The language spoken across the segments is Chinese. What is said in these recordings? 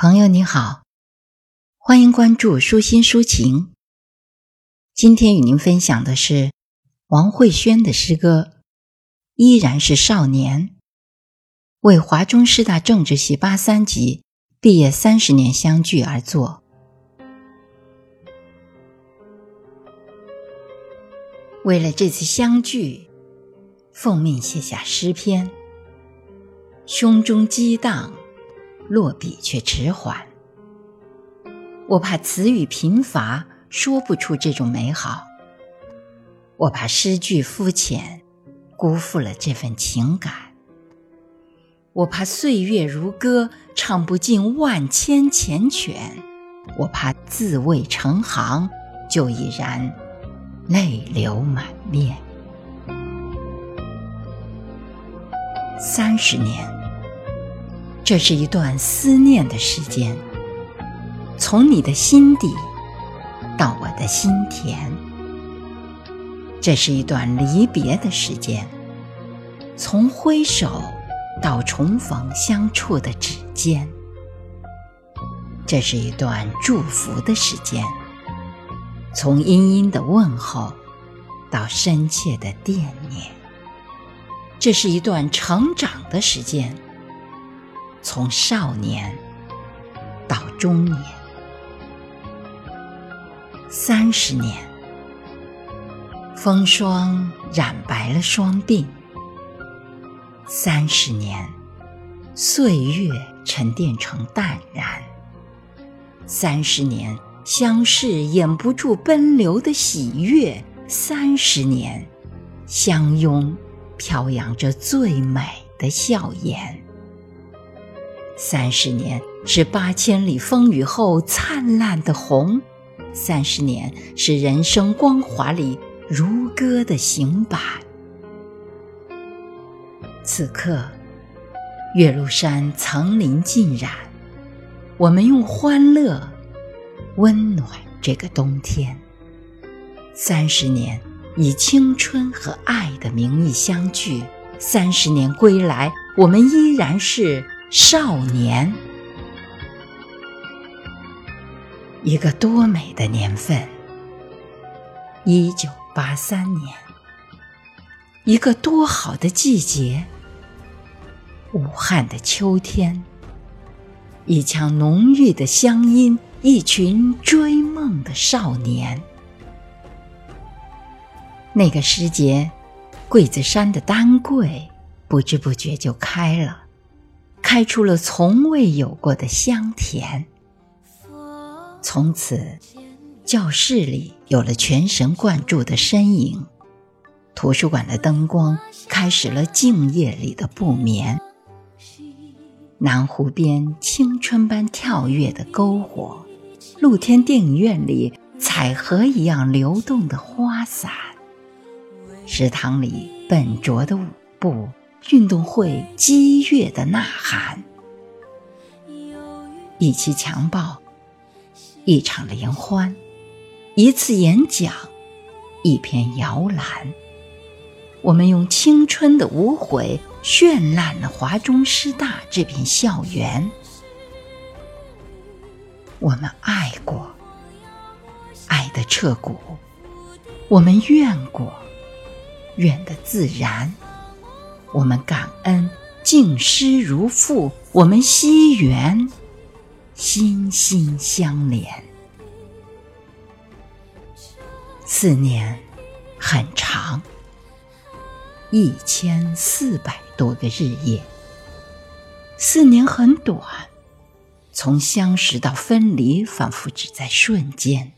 朋友你好，欢迎关注舒心抒情。今天与您分享的是王慧轩的诗歌《依然是少年》，为华中师大政治系八三级毕业三十年相聚而作。为了这次相聚，奉命写下诗篇，胸中激荡。落笔却迟缓，我怕词语贫乏，说不出这种美好；我怕诗句肤浅，辜负了这份情感；我怕岁月如歌，唱不尽万千缱绻；我怕字未成行，就已然泪流满面。三十年。这是一段思念的时间，从你的心底到我的心田；这是一段离别的时间，从挥手到重逢相处的指尖；这是一段祝福的时间，从殷殷的问候到深切的惦念；这是一段成长的时间。从少年到中年，三十年，风霜染白了双鬓；三十年，岁月沉淀成淡然；三十年，相视掩不住奔流的喜悦；三十年，相拥飘扬着最美的笑颜。三十年是八千里风雨后灿烂的红，三十年是人生光华里如歌的行板。此刻，岳麓山层林尽染，我们用欢乐温暖这个冬天。三十年以青春和爱的名义相聚，三十年归来，我们依然是。少年，一个多美的年份。一九八三年，一个多好的季节。武汉的秋天，一腔浓郁的乡音，一群追梦的少年。那个时节，桂子山的丹桂不知不觉就开了。开出了从未有过的香甜。从此，教室里有了全神贯注的身影，图书馆的灯光开始了静夜里的不眠。南湖边青春般跳跃的篝火，露天电影院里彩荷一样流动的花伞，食堂里笨拙的舞步。运动会激越的呐喊，一期强暴，一场联欢，一次演讲，一篇摇篮。我们用青春的无悔绚烂了华中师大这片校园。我们爱过，爱的彻骨；我们怨过，怨的自然。我们感恩，敬师如父；我们惜缘，心心相连。四年很长，一千四百多个日夜；四年很短，从相识到分离，仿佛只在瞬间。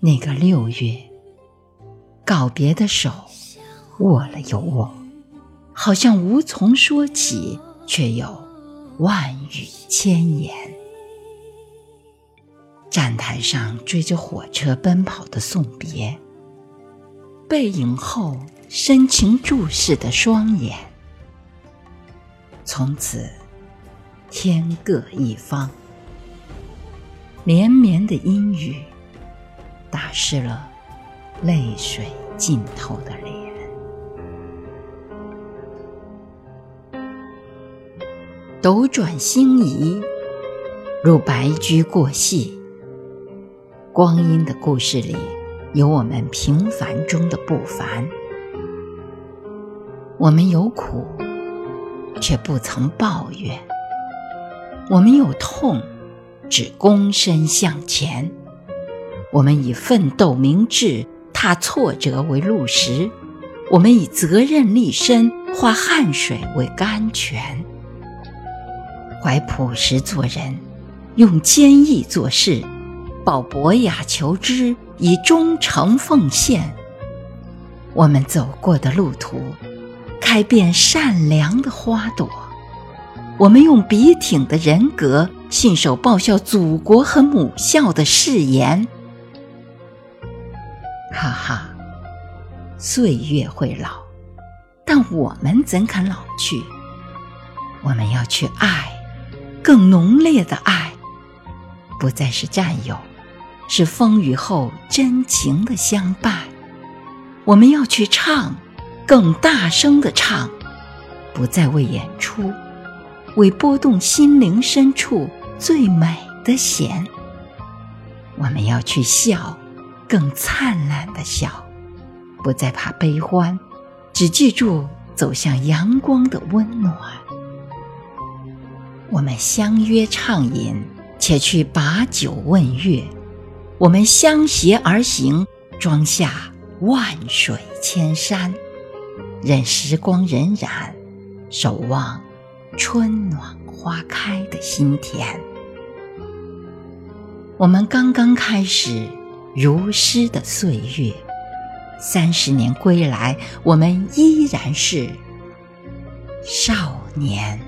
那个六月，告别的手。握了又握，好像无从说起，却有万语千言。站台上追着火车奔跑的送别，背影后深情注视的双眼。从此天各一方，连绵的阴雨打湿了泪水浸透的脸。斗转星移，如白驹过隙。光阴的故事里，有我们平凡中的不凡。我们有苦，却不曾抱怨；我们有痛，只躬身向前。我们以奋斗明志，踏挫折为路石；我们以责任立身，化汗水为甘泉。怀朴实做人，用坚毅做事，抱博雅求知，以忠诚奉献。我们走过的路途。开遍善良的花朵，我们用笔挺的人格信守报效祖国和母校的誓言。哈哈，岁月会老，但我们怎肯老去？我们要去爱，更浓烈的爱，不再是占有，是风雨后真情的相伴。我们要去唱。更大声的唱，不再为演出，为拨动心灵深处最美的弦。我们要去笑，更灿烂的笑，不再怕悲欢，只记住走向阳光的温暖。我们相约畅饮，且去把酒问月。我们相携而行，装下万水千山。任时光荏苒，守望春暖花开的心田。我们刚刚开始如诗的岁月，三十年归来，我们依然是少年。